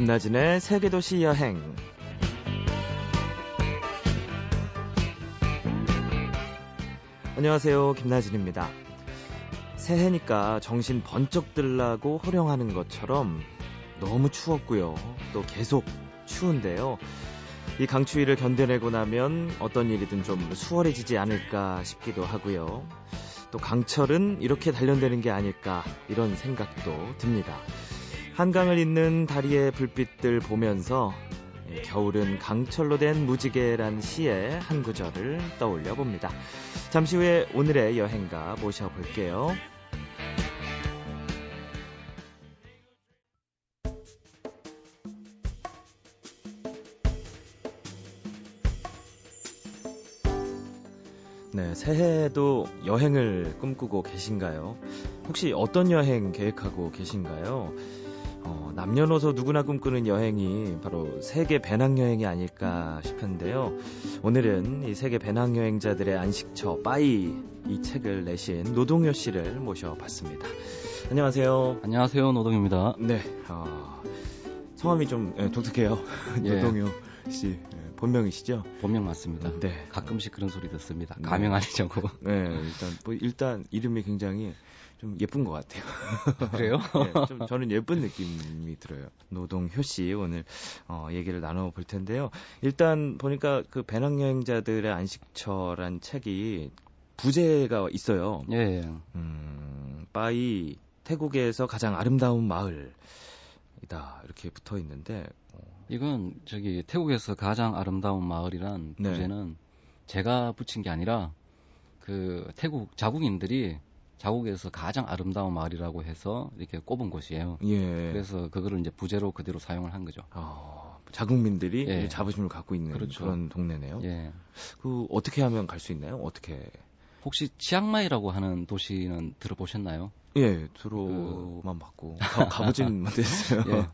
김나진의 세계도시 여행. 안녕하세요. 김나진입니다. 새해니까 정신 번쩍 들라고 호령하는 것처럼 너무 추웠고요. 또 계속 추운데요. 이 강추위를 견뎌내고 나면 어떤 일이든 좀 수월해지지 않을까 싶기도 하고요. 또 강철은 이렇게 단련되는 게 아닐까 이런 생각도 듭니다. 한강을 잇는 다리의 불빛들 보면서 예, 겨울은 강철로 된 무지개란 시의 한 구절을 떠올려 봅니다. 잠시 후에 오늘의 여행가 모셔볼게요. 네, 새해에도 여행을 꿈꾸고 계신가요? 혹시 어떤 여행 계획하고 계신가요? 어, 남녀노소 누구나 꿈꾸는 여행이 바로 세계 배낭여행이 아닐까 싶은데요. 오늘은 이 세계 배낭여행자들의 안식처 빠이 이 책을 내신 노동요 씨를 모셔봤습니다. 안녕하세요. 안녕하세요, 노동입니다. 네, 어, 성함이 좀 예, 독특해요. 예. 노동요 씨 예, 본명이시죠? 본명 맞습니다. 네. 가끔씩 그런 소리 듣습니다. 네. 가명 아니자고. 네, 일단 뭐 일단 이름이 굉장히 좀 예쁜 것 같아요. 그래요? 네, 좀 저는 예쁜 느낌이 들어요. 노동효 씨 오늘 어, 얘기를 나눠볼 텐데요. 일단 보니까 그 배낭여행자들의 안식처란 책이 부제가 있어요. 예, 예. 음, 빠이 태국에서 가장 아름다운 마을 이다 이렇게 붙어 있는데 어, 이건 저기 태국에서 가장 아름다운 마을이란 네. 부제는 제가 붙인 게 아니라 그 태국 자국인들이 자국에서 가장 아름다운 마을이라고 해서 이렇게 꼽은 곳이에요. 예, 그래서 그거를 이제 부제로 그대로 사용을 한 거죠. 어, 자국민들이 예. 자부심을 갖고 있는 그렇죠. 그런 동네네요. 예. 그 어떻게 하면 갈 수 있나요? 어떻게? 혹시 치앙마이라고 하는 도시는 들어보셨나요? 예, 들어만 봤고 가, 가보진 못했어요. 예.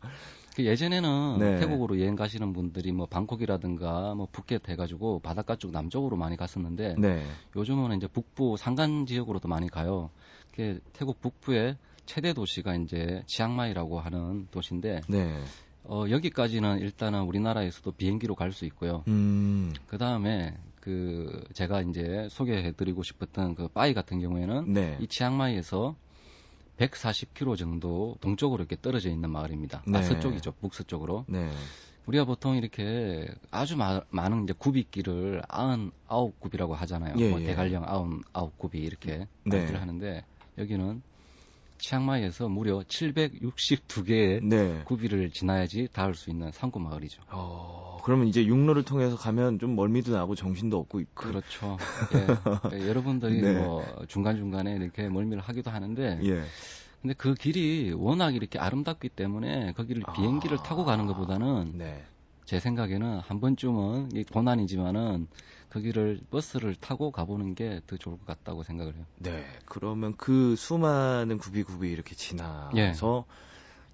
그 예전에는 네. 태국으로 여행 가시는 분들이 뭐 방콕이라든가 뭐 푸켓 해가지고 바닷가 쪽 남쪽으로 많이 갔었는데 네, 요즘은 이제 북부 산간 지역으로도 많이 가요. 그게 태국 북부의 최대 도시가 이제 치앙마이라고 하는 도시인데 네, 어, 여기까지는 일단은 우리나라에서도 비행기로 갈 수 있고요. 음, 그 다음에 그 제가 이제 소개해드리고 싶었던 그 빠이 같은 경우에는 네, 이 치앙마이에서 140km 정도 동쪽으로 이렇게 떨어져 있는 마을입니다. 아, 네. 서쪽이죠. 북서쪽으로. 네, 우리가 보통 이렇게 아주 마- 많은 이제 굽이길을 99굽이라고 하잖아요. 예, 뭐 예. 대관령 99굽이 이렇게 네. 하는데 여기는 치앙마이에서 무려 762개의 네. 굽이를 지나야지 닿을 수 있는 산골 마을이죠. 어, 그러면 이제 육로를 통해서 가면 좀 멀미도 나고 정신도 없고 있고. 그렇죠. 예. 예, 여러분들이 네. 뭐 중간 중간에 이렇게 멀미를 하기도 하는데 예. 근데 그 길이 워낙 이렇게 아름답기 때문에 거기를 아. 비행기를 타고 가는 것보다는 네. 제 생각에는 한 번쯤은 이 고난이지만은 거기를 버스를 타고 가보는 게 더 좋을 것 같다고 생각을 해요. 네. 그러면 그 수많은 구비구비 이렇게 지나서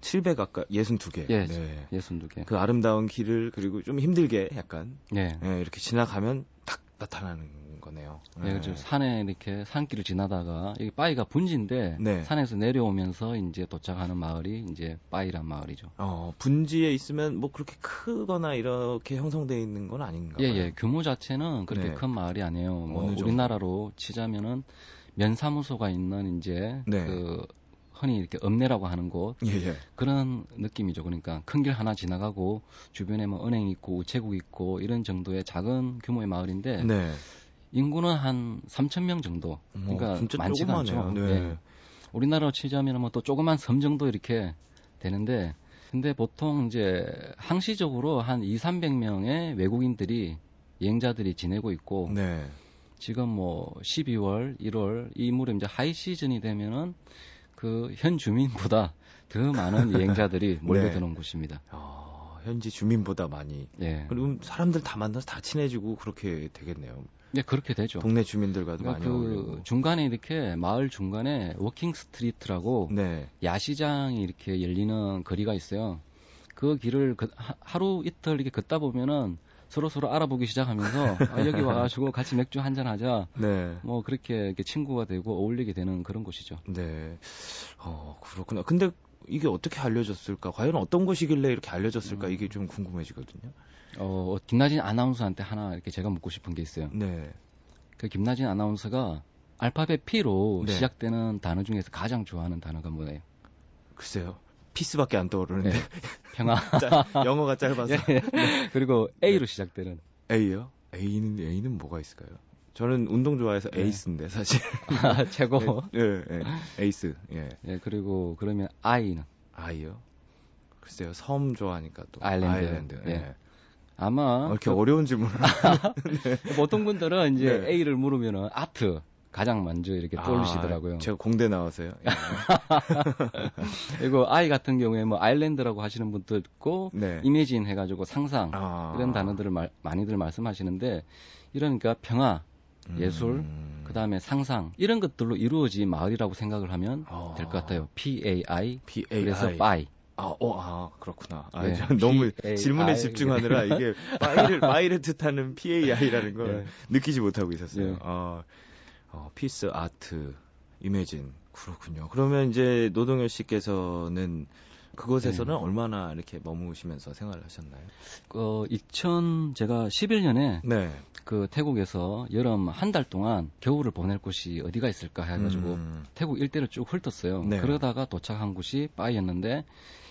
700 아까 62개. 예, 네. 예순두 개. 그 아름다운 길을 그리고 좀 힘들게 약간 예. 예, 이렇게 지나가면 딱 나타나는 거네요. 예, 그렇죠. 산에 이렇게 산길을 지나다가 여기 빠이가 분지인데 네. 산에서 내려오면서 이제 도착하는 마을이 이제 빠이란 마을이죠. 어, 분지에 있으면 뭐 그렇게 크거나 이렇게 형성되어 있는 건 아닌가요? 예, 예. 규모 자체는 그렇게 네. 큰 마을이 아니에요. 뭐? 우리나라로 치자면은 면사무소가 있는 이제 네. 그 흔히 이렇게 읍내라고 하는 곳 예, 예. 그런 느낌이죠. 그러니까 큰 길 하나 지나가고 주변에 뭐 은행 있고 우체국 있고 이런 정도의 작은 규모의 마을인데 네. 인구는 한 3천 명 정도. 그러니까 어, 진짜 많지가. 않죠. 네. 예. 우리나라로 치자면 뭐 또 조그만 섬 정도 이렇게 되는데 근데 보통 이제 항시적으로 한 2, 300명의 외국인들이 여행자들이 지내고 있고 네. 지금 뭐 12월, 1월 이 무렵 이제 high season이 되면은 그 현 주민보다 더 많은 여행자들이 몰려드는 곳입니다. 어, 현지 주민보다 많이. 예. 그리고 사람들 다 만나서 다 친해지고 그렇게 되겠네요. 예, 그렇게 되죠. 동네 주민들과도 그러니까 많이 그 어울리고. 중간에 이렇게 마을 중간에 walking street라고 네. 야시장이 이렇게 열리는 거리가 있어요. 그 길을 그- 하- 하루 이틀 이렇게 걷다 보면은 서로 서로 알아보기 시작하면서 아, 여기 와가지고 같이 맥주 한잔 하자. 네. 뭐 그렇게 이렇게 친구가 되고 어울리게 되는 그런 곳이죠. 네. 어, 그렇구나. 근데 이게 어떻게 알려졌을까? 과연 어떤 것이길래 이렇게 알려졌을까? 음. 이게 좀 궁금해지거든요. 어, 김나진 아나운서한테 하나 이렇게 제가 묻고 싶은 게 있어요. 네. 그 김나진 아나운서가 알파벳 P로 네. 시작되는 단어 중에서 가장 좋아하는 단어가 뭐예요? 글쎄요. peace밖에 안 떠오르는데 네. 평화. 짜- 영어가 짧아서 예. 그리고 A로 시작되는 A요? A는 A는 뭐가 있을까요? 저는 운동 좋아해서 네. 에이스인데 사실 아, 최고. 예, 예, 에이스 예 예, 그리고 그러면 I는 I요. 글쎄요 섬 좋아하니까 또 island. 예. 예. 아마 어, 이렇게 그 어려운 질문 보통 분들은 이제 네. A를 물으면은 아트 가장 먼저 이렇게 떠올리시더라고요. 아, 제가 공대 나와서요. 예. 그리고 I 같은 경우에 뭐 아일랜드라고 하시는 분도 있고 네. 이미진 해가지고 상상 아. 이런 단어들을 말- 많이들 말씀하시는데 이러니까 평화, 예술, 음. 그 다음에 상상 이런 것들로 이루어진 마을이라고 생각을 하면 아. 될것 같아요. P A I P A 그래서 by 아, 어, 아, 그렇구나. 아, 네. 저 너무 P.A.I. 질문에 집중하느라 이게 파이를, 파이를 뜻하는 PAI라는 걸 네. 느끼지 못하고 있었어요. 네. 아, 어, peace, art, imagine. 그렇군요. 그러면 이제 노동효 씨께서는 그곳에서는 네. 얼마나 이렇게 머무시면서 생활을 하셨나요? 어, 2000 제가 11년에 네. 그 태국에서 여름 한 달 동안 겨울을 보낼 곳이 어디가 있을까 해가지고 음, 태국 일대를 쭉 훑었어요. 네. 그러다가 도착한 곳이 빠이였는데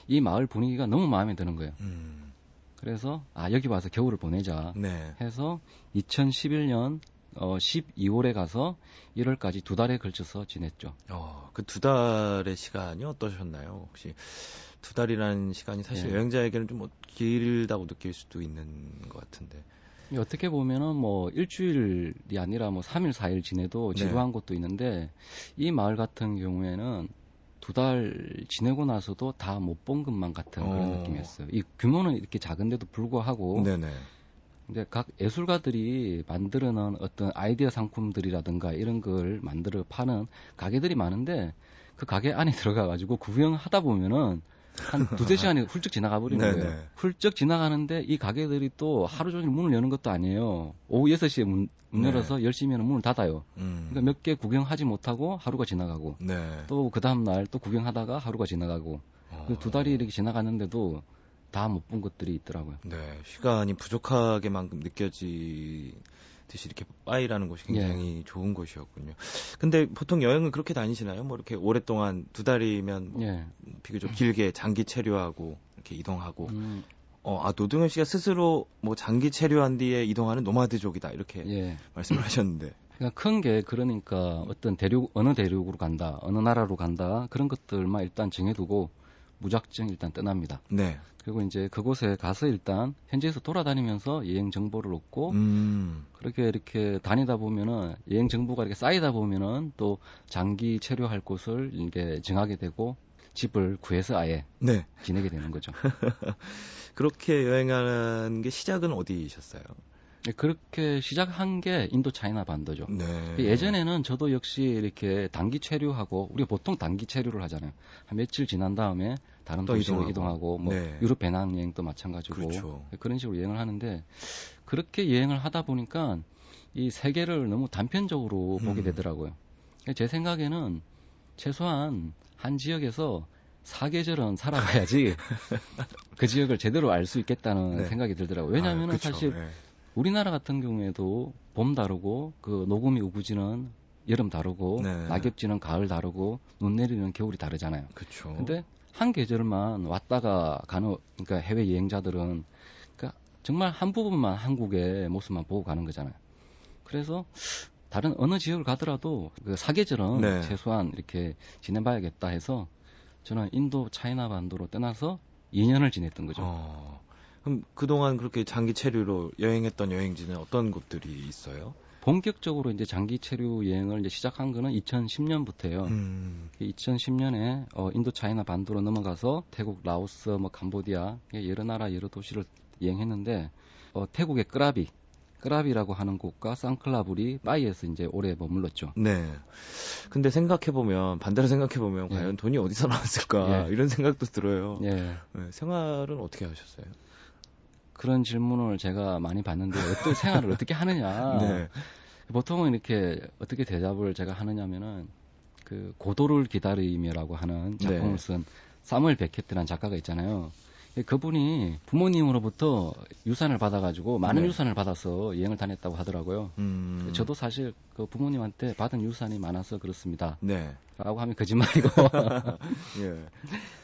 이 마을 분위기가 너무 마음에 드는 거예요. 음, 그래서 아 여기 와서 겨울을 보내자 네. 해서 2011년 어, 12월에 가서 1월까지 두 달에 걸쳐서 지냈죠. 어, 그 두 달의 시간이 어떠셨나요? 혹시 두 달이라는 시간이 사실 네. 여행자에게는 좀뭐 길다고 느낄 수도 있는 것 같은데. 어떻게 보면은 뭐 일주일이 아니라 뭐 3일, 4일 지내도 네. 지루한 곳도 있는데 이 마을 같은 경우에는 두 달 지내고 나서도 다 못 본 것만 같은 그런 어. 느낌이었어요. 이 규모는 이렇게 작은데도 불구하고 네네. 근데 각 예술가들이 만들어 놓은 어떤 아이디어 상품들이라든가 이런 걸 만들어 파는 가게들이 많은데 그 가게 안에 들어가 가지고 구경하다 보면은 한 두세 시간이 훌쩍 지나가 버리는 네네. 거예요. 훌쩍 지나가는데 이 가게들이 또 하루 종일 문을 여는 것도 아니에요. 오후 6시에 문, 문 네. 열어서 10시면 문을 닫아요. 음. 그러니까 몇 개 구경하지 못하고 하루가 지나가고 네. 또그 다음날 또 구경하다가 하루가 지나가고 어. 그 두 달이 이렇게 지나갔는데도 다 못 본 것들이 있더라고요. 네, 시간이 부족하게만큼 느껴지 듯이 이렇게 빠이라는 곳이 굉장히 예. 좋은 곳이었군요. 근데 보통 여행을 그렇게 다니시나요? 뭐 이렇게 오랫동안 두 달이면 뭐 예. 비교적 길게 장기 체류하고 이렇게 이동하고 음, 어, 아 노동현 씨가 스스로 뭐 장기 체류한 뒤에 이동하는 노마드족이다 이렇게 예. 말씀을 하셨는데 그러니까 큰 게 그러니까 어떤 대륙 어느 대륙으로 간다 어느 나라로 간다 그런 것들만 일단 정해두고 무작정 일단 떠납니다. 네, 그리고 이제 그곳에 가서 일단 현지에서 돌아다니면서 여행 정보를 얻고 음, 그렇게 이렇게 다니다 보면은 여행 정보가 이렇게 쌓이다 보면은 또 장기 체류할 곳을 이게 정하게 되고 집을 구해서 아예 네 지내게 되는 거죠. 그렇게 여행하는 게 시작은 어디셨어요? 네, 그렇게 시작한 게 인도 차이나 반도죠. 네, 그 예전에는 저도 역시 이렇게 단기 체류하고 우리가 보통 단기 체류를 하잖아요. 한 며칠 지난 다음에 다른 또 도시로 이동하고. 이동하고, 뭐 네. 유럽 배낭 여행도 마찬가지고 그렇죠. 런 식으로 여행을 하는데 그렇게 여행을 하다 보니까 이 세계를 너무 단편적으로 보게 음. 되더라고요. 제 생각에는 최소한 한 지역에서 사계절은 살아봐야지 그 지역을 제대로 알 수 있겠다는 네. 생각이 들더라고요. 왜냐하면 아. 사실 네. 우리나라 같은 경우에도 봄 다르고 그 녹음이 우부지는 여름 다르고 네. 낙엽지는 가을 다르고 눈 내리는 겨울이 다르잖아요. 그쵸. 근데 한 계절만 왔다가 가는 그러니까 해외 여행자들은 그러니까 정말 한 부분만 한국의 모습만 보고 가는 거잖아요. 그래서 다른 어느 지역을 가더라도 그 사계절은 네. 최소한 이렇게 지내봐야겠다 해서 저는 인도 차이나 반도로 떠나서 2년을 지냈던 거죠. 어, 그럼 그동안 그렇게 장기 체류로 여행했던 여행지는 어떤 곳들이 있어요? 본격적으로 이제 장기 체류 여행을 이제 시작한 거는 2010년부터예요. 음, 2010년에 어, 인도 차이나 반도로 넘어가서 태국, 라오스, 뭐 캄보디아 여러 나라 여러 도시를 여행했는데 어, 태국의 끄라비, 끄라비라고 하는 곳과 쌍클라불이 빠이에서 이제 오래 머물렀죠. 네. 근데 생각해 보면, 반대로 생각해 보면, 예. 과연 돈이 어디서 나왔을까, 예. 이런 생각도 들어요. 예. 네, 생활은 어떻게 하셨어요? 그런 질문을 제가 많이 받는데 어떤 생활을 어떻게 하느냐. 네. 보통은 이렇게 어떻게 대답을 제가 하느냐면은 그 고도를 기다리며라고 하는 작품을 네. 쓴 사무엘 베켓이라는 작가가 있잖아요. 그분이 부모님으로부터 유산을 받아가지고 많은 네. 유산을 받아서 여행을 다녔다고 하더라고요. 음. 저도 사실 그 부모님한테 받은 유산이 많아서 그렇습니다. 네. 라고 하면 거짓말이고 예.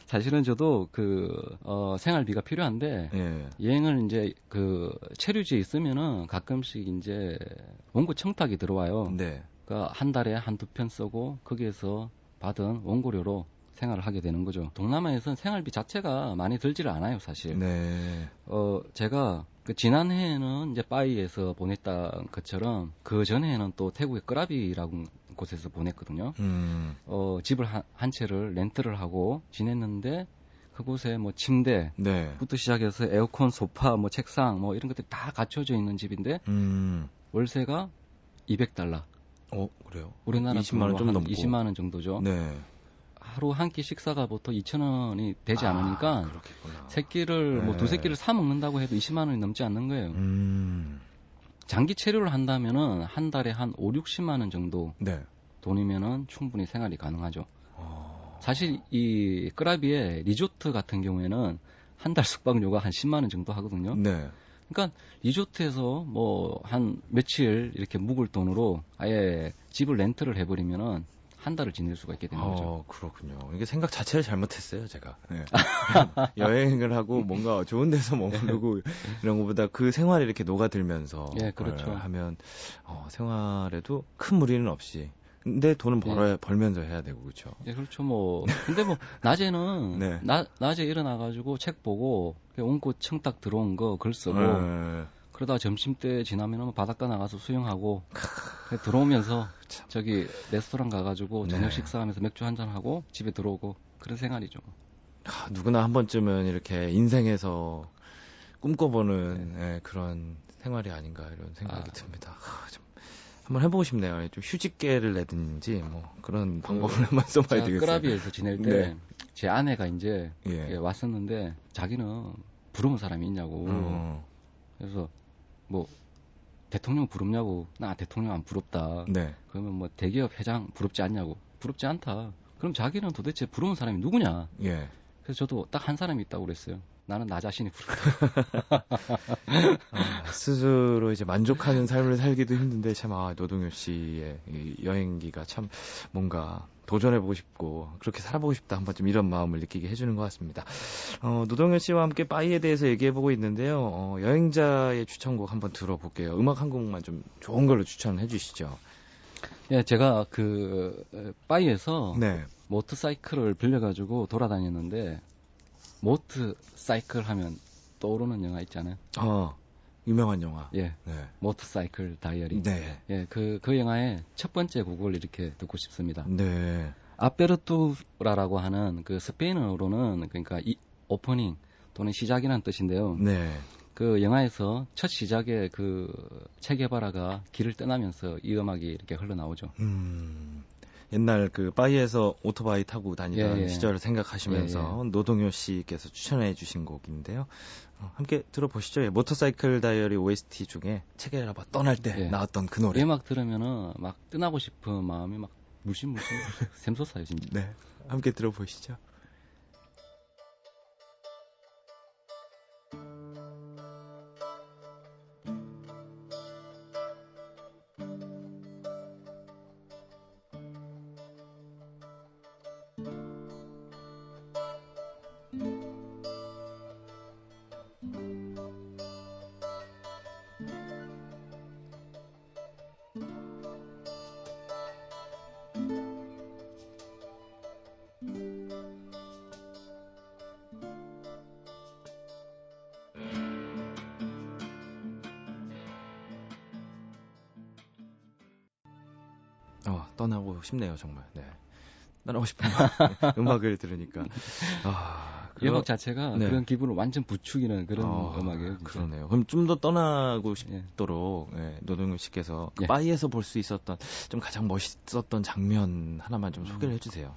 사실은 저도 그 어, 생활비가 필요한데 예. 여행을 이제 그 체류지에 있으면은 가끔씩 이제 원고 청탁이 들어와요. 네. 그러니까 한 달에 한두 편 쓰고 거기에서 받은 원고료로 생활을 하게 되는 거죠. 동남아에서는 생활비 자체가 많이 들지를 않아요, 사실. 네. 어, 제가 그 지난해에는 이제 파이에서 보냈던 것처럼 그 전해에는 또 태국의 끄라비라는 곳에서 보냈거든요. 음. 어, 집을 한, 한 채를 렌트를 하고 지냈는데 그곳에 뭐 침대, 네. 부터 시작해서 에어컨, 소파, 뭐 책상, 뭐 이런 것들이 다 갖춰져 있는 집인데 음. 월세가 200달러. 어, 그래요? 우리나라 20만 원좀 넘고. 20만 원 정도죠. 네. 하루 한 끼 식사가 보통 2,000원이 되지 않으니까 아, 그렇겠구나. 세 끼를 뭐 네. 두세 끼를 사 먹는다고 해도 20만 원이 넘지 않는 거예요. 음. 장기 체류를 한다면은 한 달에 한 5, 60만 원 정도 네. 돈이면은 충분히 생활이 가능하죠. 어. 사실 이 끄라비의 리조트 같은 경우에는 한 달 숙박료가 한 10만 원 정도 하거든요. 네. 그러니까 리조트에서 뭐 한 며칠 이렇게 묵을 돈으로 아예 집을 렌트를 해버리면은 한 달을 지낼 수가 있게 되는 거죠. 어, 그렇군요. 이게 생각 자체를 잘못했어요, 제가. 네. 여행을 하고 뭔가 좋은 데서 머무르고 이런 것보다 그 생활에 이렇게 녹아들면서 예, 그렇죠. 그걸 하면 어, 생활에도 큰 무리는 없이 근데 돈은 예. 벌어야 벌면서 해야 되고 그렇죠. 예, 그렇죠. 뭐 근데 뭐 낮에는 네. 나, 낮에 일어나 가지고 책 보고 온고 청딱 들어온 거 글 쓰고 네. 그러다 점심 때 지나면은 뭐 바닷가 나가서 수영하고 들어오면서 저기 레스토랑 가가지고 저녁 네. 식사하면서 맥주 한잔 하고 집에 들어오고 그런 생활이죠. 하, 누구나 한 번쯤은 이렇게 인생에서 꿈꿔보는 예, 그런 생활이 아닌가 이런 생각이 아. 듭니다. 하, 좀 한번 해보고 싶네요. 좀 휴직계를 내든지 뭐 그런 그 방법을 한번 써봐야 되겠어요. 끄라비에서 지낼 때제 네. 아내가 이제 예. 예, 왔었는데 자기는 부러운 사람이 있냐고 어, 그래서 뭐 대통령 부럽냐고. 나 대통령 안 부럽다. 네. 그러면 뭐 대기업 회장 부럽지 않냐고. 부럽지 않다. 그럼 자기는 도대체 부러운 사람이 누구냐? 예. 그래서 저도 딱 한 사람이 있다고 그랬어요 나는 나 자신이 부럽다 아, 스스로 이제 만족하는 삶을 살기도 힘든데 참 아, 노동요 씨의 이 여행기가 참 뭔가 도전해보고 싶고 그렇게 살아보고 싶다 한 번쯤 이런 마음을 느끼게 해주는 것 같습니다. 어, 노동요 씨와 함께 빠이에 대해서 얘기해보고 있는데요. 어, 여행자의 추천곡 한번 들어볼게요. 음악 한 곡만 좀 좋은 걸로 추천해 주시죠. 예 제가 그 에, 바이에서 네. 모터사이클을 빌려가지고 돌아다녔는데 모터사이클 하면 떠오르는 영화 있잖아요 어, 유명한 영화. 예 네. 모터사이클 다이어리 네. 예, 그, 그 영화의 첫 번째 곡을 이렇게 듣고 싶습니다. 네. 아페르투라라고 하는 그 스페인어로는 그러니까 이 오프닝 또는 시작이라는 뜻인데요. 네. 그 영화에서 첫 시작에 그 체게바라가 길을 떠나면서 이 음악이 이렇게 흘러나오죠. 음, 옛날 그 바이에서 오토바이 타고 다니던 예, 예. 시절을 생각하시면서 노동요 씨께서 추천해 주신 곡인데요. 어, 함께 들어보시죠. 예, 모터사이클 다이어리 OST 중에 체계라바 떠날 때 예. 나왔던 그이 노래. 음악 들으면은 막 떠나고 싶은 마음이 막 물씬물씬 샘솟아요, 진짜. 네. 함께 들어보시죠. 어, 떠나고 싶네요, 정말. 네. 떠나고 싶은. 음악을 들으니까. 아, 이 음악 자체가 네. 그런 기분을 완전 부추기는 그런 아, 음악이에요. 진짜. 그러네요. 그럼 좀 더 떠나고 예. 싶도록 예, 노동효 씨께서 그 예. 빠이에서 볼 수 있었던 좀 가장 멋있었던 장면 하나만 좀 음. 소개를 해주세요.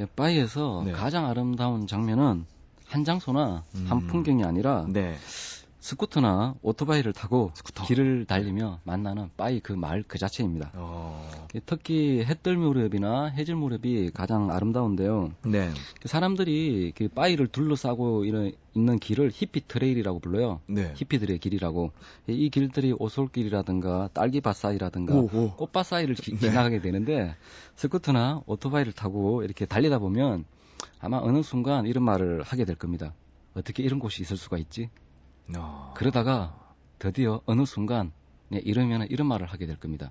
예, 빠이에서 네. 가장 아름다운 장면은 한 장소나 음. 한 풍경이 아니라 네. 스쿠터나 오토바이를 타고 스쿠터. 길을 달리며 만나는 빠이 그 마을 그 자체입니다. 어, 특히 햇들 무렵이나 해질 무렵이 가장 아름다운데요. 네. 그 사람들이 그 바위를 둘러싸고 이런, 있는 길을 히피 트레일이라고 불러요. 네. 히피들의 길이라고. 이 길들이 오솔길이라든가 딸기밭 사이라든가 오호. 꽃밭 사이를 지, 네. 지나가게 되는데 스쿠터나 오토바이를 타고 이렇게 달리다 보면 아마 어느 순간 이런 말을 하게 될 겁니다. 어떻게 이런 곳이 있을 수가 있지? 어. 그러다가 드디어 어느 순간 네, 이러면 이런 말을 하게 될 겁니다.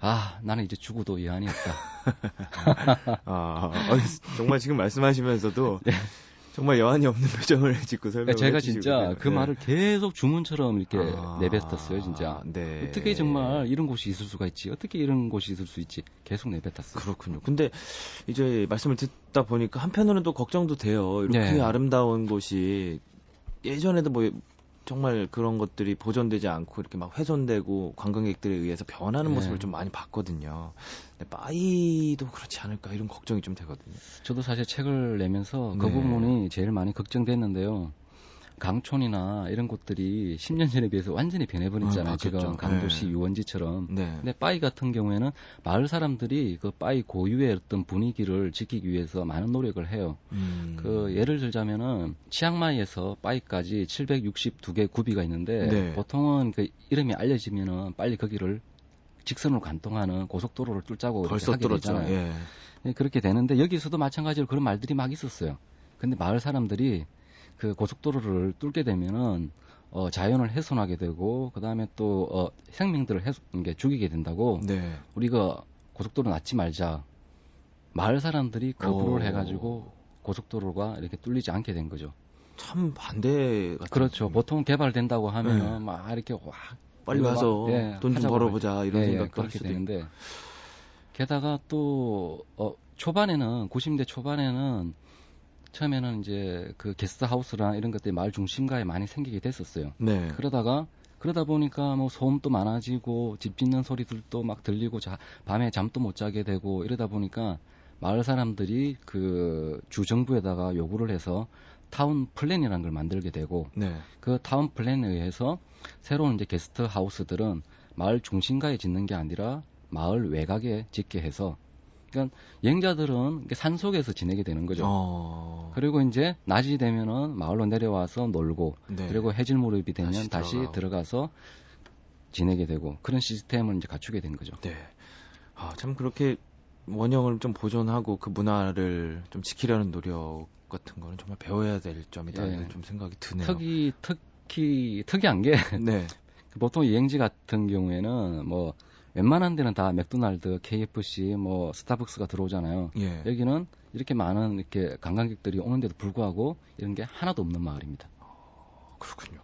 아, 나는 이제 죽어도 여한이 없다. 아, 아니, 정말 지금 말씀하시면서도 정말 여한이 없는 표정을 짓고 설명을 네. 제가 해주시고 진짜. 그 네. 말을 계속 주문처럼 이렇게 아, 내뱉었어요, 진짜. 네. 어떻게 정말 이런 곳이 있을 수가 있지? 어떻게 이런 곳이 있을 수 있지? 계속 내뱉었어요. 그렇군요. 근데 이제 말씀을 듣다 보니까 한편으로는 또 걱정도 돼요. 이렇게 네. 아름다운 곳이 예전에도 뭐 정말 그런 것들이 보존되지 않고 이렇게 막 훼손되고 관광객들에 의해서 변하는 네. 모습을 좀 많이 봤거든요. 근데 빠이도 그렇지 않을까 이런 걱정이 좀 되거든요. 저도 사실 책을 내면서 그 네. 부분이 제일 많이 걱정됐는데요. 강촌이나 이런 곳들이 10년 전에 비해서 완전히 변해버렸잖아요. 아, 지금 바뀌었죠. 강도시 네. 유원지처럼. 네. 근데 빠이 같은 경우에는 마을 사람들이 그 빠이 고유의 어떤 분위기를 지키기 위해서 많은 노력을 해요. 음. 그 예를 들자면은 치앙마이에서 빠이까지 762개 구비가 있는데 네. 보통은 그 이름이 알려지면은 빨리 거기를 직선으로 관통하는 고속도로를 뚫자고 벌써 하게 뚫었죠. 되잖아요. 예. 예, 그렇게 되는데 여기서도 마찬가지로 그런 말들이 막 있었어요. 근데 마을 사람들이 그 고속도로를 뚫게 되면은 어, 자연을 훼손하게 되고 그다음에 또 어, 생명들을 훼손, 이게 죽이게 된다고 네. 우리가 고속도로 놨지 말자. 마을 사람들이 거부를 오. 해가지고 고속도로가 이렇게 뚫리지 않게 된 거죠. 참 반대 같은 그렇죠. 느낌. 보통 개발된다고 하면은 네. 막 이렇게 와 빨리 막, 와서 예, 돈좀 하자고 벌어보자 이런 예, 예, 생각도 할 그렇게 있고. 되는데 게다가 또 어, 초반에는 90대 초반에는 처음에는 이제 그 게스트하우스나 이런 것들이 마을 중심가에 많이 생기게 됐었어요. 네. 그러다가 그러다 보니까 뭐 소음도 많아지고 집 짓는 소리들도 막 들리고 자, 밤에 잠도 못 자게 되고 이러다 보니까 마을 사람들이 그 주정부에다가 요구를 해서 town plan이라는 걸 만들게 되고 네. 그 타운 플랜에 의해서 새로운 이제 게스트 하우스들은 마을 중심가에 짓는 게 아니라 마을 외곽에 짓게 해서 그러니까 여행자들은 산 속에서 지내게 되는 거죠. 어. 그리고 이제 낮이 되면은 마을로 내려와서 놀고 네. 그리고 해질 무렵이 되면 다시 다시. 들어가서 지내게 되고 그런 시스템을 이제 갖추게 된 거죠. 네. 아, 참 그렇게 원형을 좀 보존하고 그 문화를 좀 지키려는 노력 같은 거는 정말 배워야 될 점이다 예. 좀 생각이 드네요. 특이 특히 특이한 게 네. 보통 여행지 같은 경우에는 뭐 웬만한 데는 다 맥도날드, KFC, 뭐 스타벅스가 들어오잖아요. 예. 여기는 이렇게 많은 이렇게 관광객들이 오는데도 불구하고 이런 게 하나도 없는 마을입니다. 그렇군요.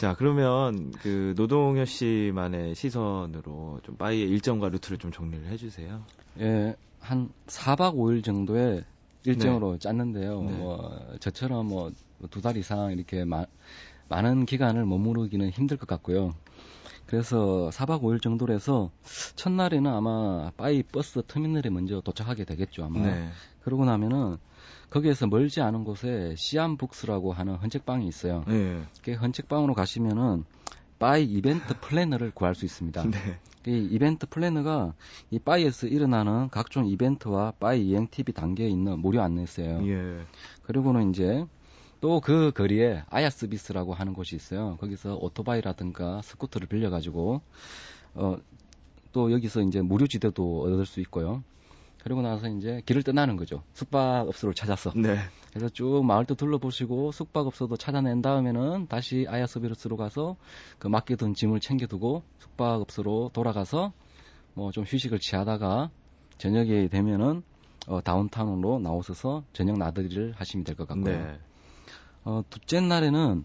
자, 그러면 그 노동효 씨만의 시선으로 좀 빠이의 일정과 루트를 좀 정리를 해 주세요. 예, 한 4박 5일 정도의 일정으로 짰는데요. 네. 뭐 저처럼 뭐 두 달 이상 이렇게 마- 많은 기간을 머무르기는 힘들 것 같고요. 그래서 4박 5일 정도로 해서 첫날에는 아마 빠이 버스 터미널에 먼저 도착하게 되겠죠, 아마. 네. 그러고 나면은 거기에서 멀지 않은 곳에 시암북스라고 하는 헌책방이 있어요. 예. 그 헌책방으로 가시면은 빠이 event planner를 구할 수 있습니다. 네. 이 event planner가 이 빠이에서 일어나는 각종 이벤트와 빠이 여행 팁이 담겨 있는 무료 안내서예요. 예. 그리고는 이제 또 그 거리에 아야 서비스라고 하는 곳이 있어요. 거기서 오토바이라든가 스쿠터를 빌려가지고 어 또 여기서 이제 무료 지도도 얻을 수 있고요. 그리고 나서 이제 길을 떠나는 거죠. 숙박업소를 찾아서. 네. 그래서 쭉 마을도 둘러보시고 숙박업소도 찾아낸 다음에는 다시 아야 서비스로 가서 그 맡겨둔 짐을 챙겨두고 숙박업소로 돌아가서 뭐 좀 휴식을 취하다가 저녁에 되면은 어, 다운타운으로 나오셔서 저녁 나들이를 하시면 될 것 같고요. 네. 어, 둘째 날에는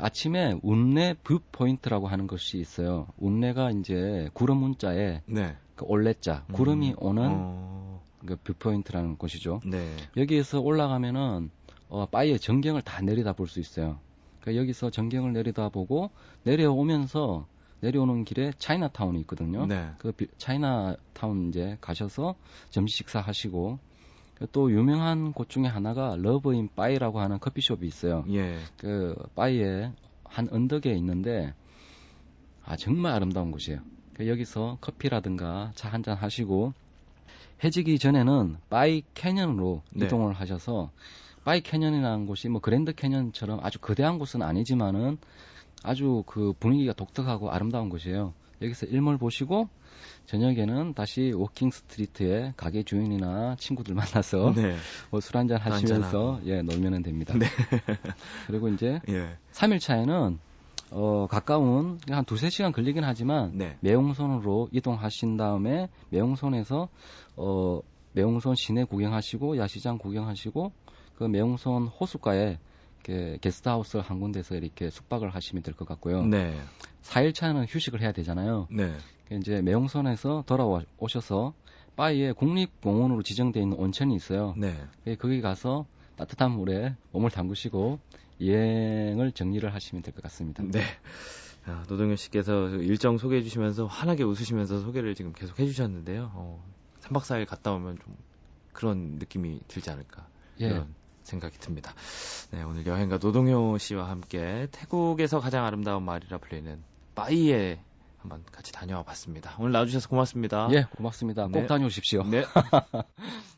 아침에 운래 view point라고 하는 것이 있어요. 운래가 이제 구름 운자에 네. 그 올 래자 구름이 음. 오는 어. 그 view point라는 곳이죠. 네. 여기에서 올라가면은 어, 빠이의 전경을 다 내려다 볼 수 있어요. 그러니까 여기서 전경을 내려다 보고 내려오면서 내려오는 길에 차이나타운이 있거든요. 네. 그 비- 차이나타운 이제 가셔서 점심 식사 하시고 또 유명한 곳 중에 하나가 Love in 빠이라고 하는 커피숍이 있어요. 예. 그 빠이의 한 언덕에 있는데 아 정말 아름다운 곳이에요. 그 여기서 커피라든가 차 한 잔 하시고 해지기 전에는 빠이 캐년으로 네. 이동을 하셔서 빠이 캐년이라는 곳이 뭐 그랜드 캐년처럼 아주 거대한 곳은 아니지만은 아주 그 분위기가 독특하고 아름다운 곳이에요. 여기서 일몰 보시고 저녁에는 다시 walking street에 가게 주인이나 친구들 만나서 네. 뭐술 한잔 하시면서 예 놀면은 됩니다. 네. 그리고 이제 예. 3일 차에는 어 가까운 한 두세 시간 걸리긴 하지만 네. 매홍손으로 이동하신 다음에 매홍손에서 어 매웅선 시내 구경하시고 야시장 구경하시고 그 매웅선 호숫가에 이렇게 게스트하우스 한 군데서 이렇게 숙박을 하시면 될 것 같고요. 네. 4일 차는 휴식을 해야 되잖아요. 네. 이제 매용선에서 돌아오셔서 바이에 국립공원으로 지정되어 있는 온천이 있어요. 네. 거기 가서 따뜻한 물에 몸을 담그시고 여행을 정리를 하시면 될 것 같습니다. 네. 아, 노동현 씨께서 일정 소개해 주시면서 환하게 웃으시면서 소개를 지금 계속 해 주셨는데요. 어, 3박 4일 갔다 오면 좀 그런 느낌이 들지 않을까. 예. 이런 생각이 듭니다. 네, 오늘 여행가 노동효 씨와 함께 태국에서 가장 아름다운 말이라 불리는 빠이에 한번 같이 다녀와 봤습니다. 오늘 나와주셔서 고맙습니다. 예, 고맙습니다. 네. 꼭 다녀오십시오. 네.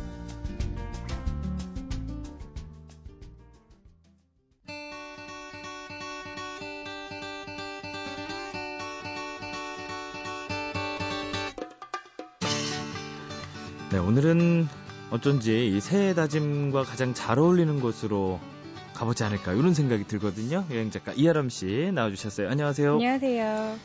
오늘은 어쩐지 이 새해 다짐과 가장 잘 어울리는 곳으로 가보지 않을까 이런 생각이 들거든요. 여행 작가 이하람 씨 나와주셨어요. 안녕하세요. 안녕하세요.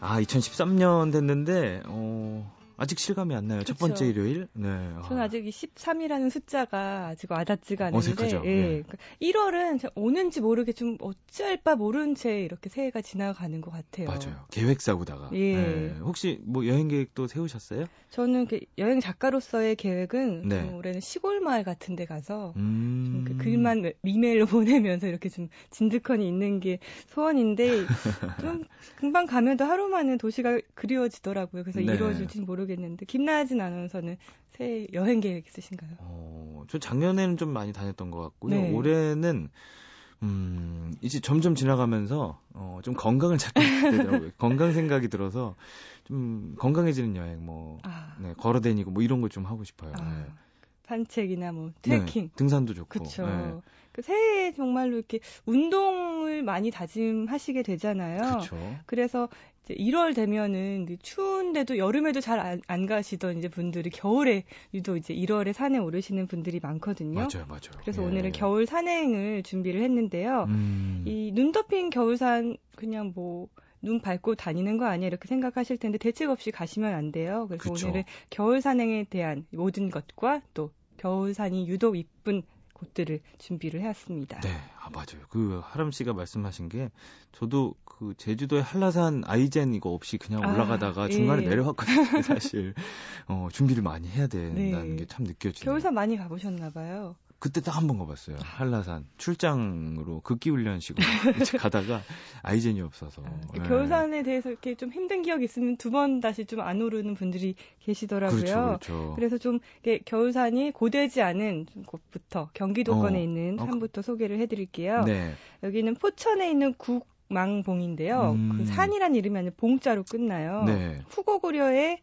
아, 2013년 됐는데 어, 아직 실감이 안 나요. 그쵸. 첫 번째 일요일. 네. 저는 아직 이 13이라는 숫자가 아직 와닿지가 않는데. 어색하죠. 예. 네. 1월은 오는지 모르게 좀 어찌할 바 모른 채 이렇게 새해가 지나가는 것 같아요. 맞아요. 계획 세우다가. 예. 네. 혹시 뭐 여행 계획도 세우셨어요? 저는 그 여행 작가로서의 계획은 네. 올해는 시골 마을 같은 데 가서 음... 그 글만 이메일로 보내면서 이렇게 좀 진득하니 있는 게 소원인데 좀 금방 가면도 하루 만에 도시가 그리워지더라고요. 그래서 네. 이루어질지 모르겠는데 김나진 아나운서는 새 여행 계획 있으신가요? 어, 저 작년에는 좀 많이 다녔던 것 같고요. 네. 올해는 음, 이제 점점 지나가면서 어, 좀 건강을 찾게 되더라고요. 건강 생각이 들어서 좀 건강해지는 여행 뭐 아. 네, 걸어다니고 뭐 이런 걸 좀 하고 싶어요. 아. 네. 산책이나 뭐 트레킹, 네, 등산도 좋고. 그렇죠. 네. 그 새해 정말로 이렇게 운동을 많이 다짐하시게 되잖아요. 그쵸. 그래서 이제 1월 되면은 그 추운데도 여름에도 잘안 가시던 이제 분들이 겨울에 유독 이제 1월에 산에 오르시는 분들이 많거든요. 맞아요, 맞아요. 그래서 예. 오늘은 겨울 산행을 준비를 했는데요. 음. 이눈 덮인 겨울산 그냥 뭐 눈 밟고 다니는 거 아니야 이렇게 생각하실 텐데 대책 없이 가시면 안 돼요. 그래서 그쵸. 오늘은 겨울 산행에 대한 모든 것과 또 겨울산이 유독 이쁜 곳들을 준비를 해왔습니다. 네, 아 맞아요. 그 하람 씨가 말씀하신 게 저도 그 제주도의 한라산 아이젠 이거 없이 그냥 아, 올라가다가 아, 중간에 예. 내려왔거든요. 사실 어, 준비를 많이 해야 된다는 네. 게참 느껴지네요. 겨울산 많이 가보셨나 봐요. 그때 딱 한 번 가봤어요. 한라산 출장으로 극기 훈련식으로 가다가 아이젠이 없어서. 네. 겨울산에 대해서 이렇게 좀 힘든 기억 이 있으면 두 번 다시 좀 안 오르는 분들이 계시더라고요. 그렇죠, 그렇죠. 그래서 좀 겨울산이 고되지 않은 곳부터 경기도권에 어, 있는 어, 산부터 소개를 해드릴게요. 네. 여기는 포천에 있는 국 망봉인데요. 음. 그 산이란 이름이 아니라 봉자로 끝나요. 네. 후고구려에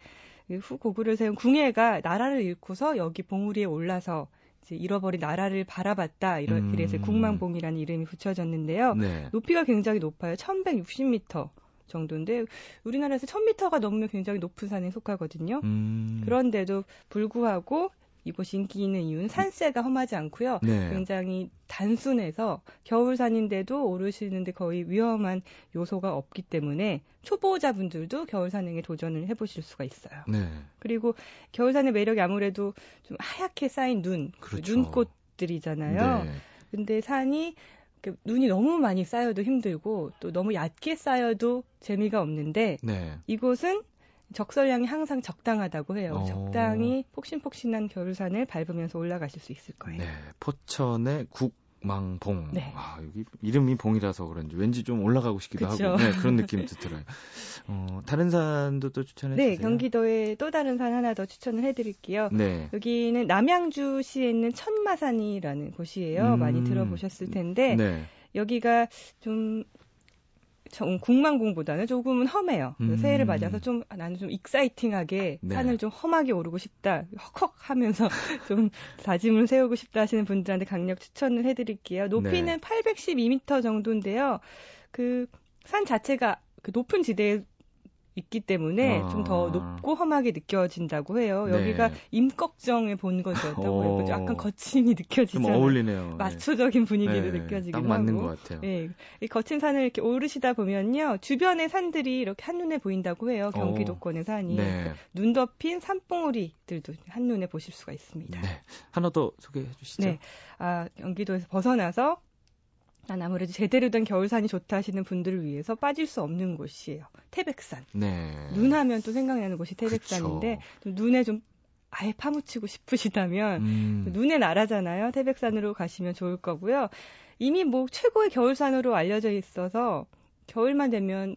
후 고구려를 세운 궁예가 나라를 잃고서 여기 봉우리에 올라서 잃어버린 나라를 바라봤다. 이런 음. 이래서 국망봉이라는 이름이 붙여졌는데요. 네. 높이가 굉장히 높아요. 1160m. 정도인데 우리나라에서 1000m가 넘으면 굉장히 높은 산에 속하거든요. 음. 그런데도 불구하고 이곳이 인기 있는 이유는 산세가 험하지 않고요. 네. 굉장히 단순해서 겨울산인데도 오르시는데 거의 위험한 요소가 없기 때문에 초보자분들도 겨울산행에 도전을 해보실 수가 있어요. 네. 그리고 겨울산의 매력이 아무래도 좀 하얗게 쌓인 눈, 그 그렇죠. 눈꽃들이잖아요. 네. 근데 산이 눈이 너무 많이 쌓여도 힘들고 또 너무 얕게 쌓여도 재미가 없는데 네. 이곳은 적설량이 항상 적당하다고 해요. 어. 적당히 폭신폭신한 겨울산을 밟으면서 올라가실 수 있을 거예요. 네, 포천의 국망봉. 네. 아, 여기 이름이 봉이라서 그런지 왠지 좀 올라가고 싶기도 그쵸? 하고 네, 그런 느낌도 들어요. 어, 다른 산도 또 추천해 네, 주세요. 네, 경기도에 또 다른 산 하나 더 추천을 해드릴게요. 네. 여기는 남양주시에 있는 천마산이라는 곳이에요. 음. 많이 들어보셨을 텐데 네. 여기가 좀 국망공보다는 조금은 험해요. 음. 새해를 맞아서 좀 아, 나는 좀 익사이팅하게 네. 산을 좀 험하게 오르고 싶다. 헉헉 하면서 좀 다짐을 세우고 싶다 하시는 분들한테 강력 추천을 해드릴게요. 높이는 네. 812m 정도인데요. 그 산 자체가 그 높은 지대에 있기 때문에 아. 좀더 높고 험하게 느껴진다고 해요. 네. 여기가 임꺽정의 본거지였다고 해요. 약간 거침이 느껴지죠. 좀 어울리네요. 마초적인 분위기도 네. 느껴지기도 딱 맞는 하고. 것 같아요. 네. 이 거친 산을 이렇게 오르시다 보면요. 주변의 산들이 이렇게 한눈에 보인다고 해요. 경기도권의 산이. 네. 눈 덮인 산봉우리들도 한눈에 보실 수가 있습니다. 네. 하나 더 소개해 주시죠. 네. 아, 경기도에서 벗어나서 난 아무래도 제대로 된 겨울산이 좋다 하시는 분들을 위해서 빠질 수 없는 곳이에요. 태백산. 네. 눈하면 또 생각나는 곳이 태백산인데 좀 눈에 좀 아예 파묻히고 싶으시다면 음. 눈의 나라잖아요. 태백산으로 가시면 좋을 거고요. 이미 뭐 최고의 겨울산으로 알려져 있어서 겨울만 되면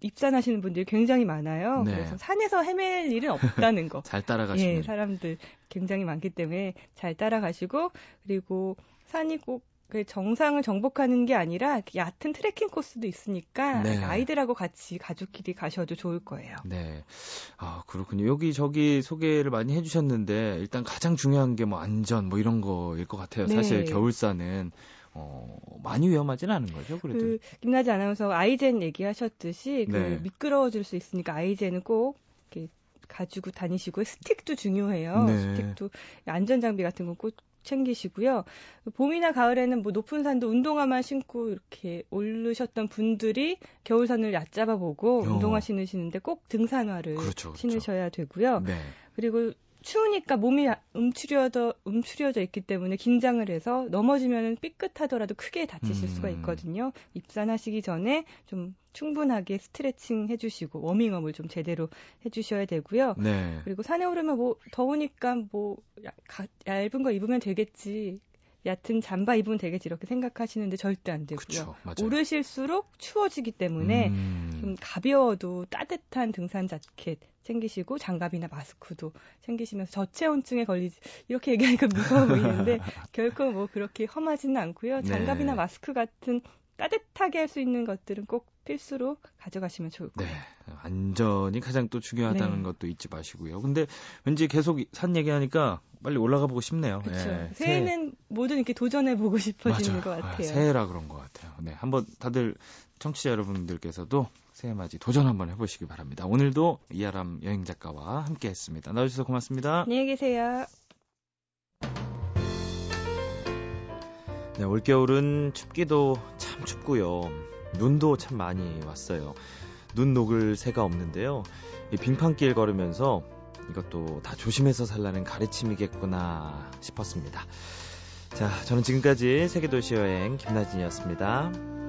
입산하시는 분들이 굉장히 많아요. 네. 그래서 산에서 헤맬 일은 없다는 거. 잘 따라가시면. 예, 사람들 굉장히 많기 때문에 잘 따라가시고 그리고 산이 꼭 그 정상을 정복하는 게 아니라 얕은 트레킹 코스도 있으니까 네. 아이들하고 같이 가족끼리 가셔도 좋을 거예요. 네. 아, 그렇군요. 여기 저기 소개를 많이 해 주셨는데 일단 가장 중요한 게 뭐 안전 뭐 이런 거일 것 같아요. 네. 사실 겨울산은 어, 많이 위험하지는 않은 거죠, 그래도. 그, 김나지 아나운서 아이젠 얘기하셨듯이, 그, 네. 미끄러워질 수 있으니까 아이젠은 꼭, 이렇게, 가지고 다니시고, 스틱도 중요해요. 네. 스틱도, 안전 장비 같은 건 꼭 챙기시고요. 봄이나 가을에는 뭐 높은 산도 운동화만 신고 이렇게 오르셨던 분들이 겨울산을 얕잡아 보고 어. 운동화 신으시는데 꼭 등산화를 그렇죠, 그렇죠. 신으셔야 되고요. 네. 그리고 추우니까 몸이 움츠려져 움츠려져 있기 때문에 긴장을 해서 넘어지면 삐끗하더라도 크게 다치실 음. 수가 있거든요. 입산하시기 전에 좀 충분하게 스트레칭 해주시고 워밍업을 좀 제대로 해주셔야 되고요. 네. 그리고 산에 오르면 뭐 더우니까 뭐 얇은 거 입으면 되겠지. 얕은 잠바 입으면 되겠지 이렇게 생각하시는데 절대 안 되고요. 그쵸, 오르실수록 추워지기 때문에 음. 좀 가벼워도 따뜻한 등산 자켓 챙기시고 장갑이나 마스크도 챙기시면서 저체온증에 걸리지 이렇게 얘기하니까 무서워 보이는데 결코 뭐 그렇게 험하지는 않고요. 장갑이나 네. 마스크 같은 따뜻하게 할 수 있는 것들은 꼭 필수로 가져가시면 좋을 네. 거예요. 네. 안전이 가장 또 중요하다는 네. 것도 잊지 마시고요. 근데 왠지 계속 산 얘기하니까 빨리 올라가 보고 싶네요. 그렇죠. 네. 새해는 뭐든 이렇게 도전해 보고 싶어지는 맞아. 것 같아요. 아, 새해라 그런 것 같아요. 네. 한번 다들 청취자 여러분들께서도 새해 맞이 도전 한번 해보시기 바랍니다. 오늘도 이아람 여행 작가와 함께 했습니다. 나와주셔서 고맙습니다. 안녕히 계세요. 네, 올겨울은 춥기도 참 춥고요. 눈도 참 많이 왔어요. 눈 녹을 새가 없는데요. 이 빙판길 걸으면서 이것도 다 조심해서 살라는 가르침이겠구나 싶었습니다. 자, 저는 지금까지 세계도시 여행 김나진이었습니다.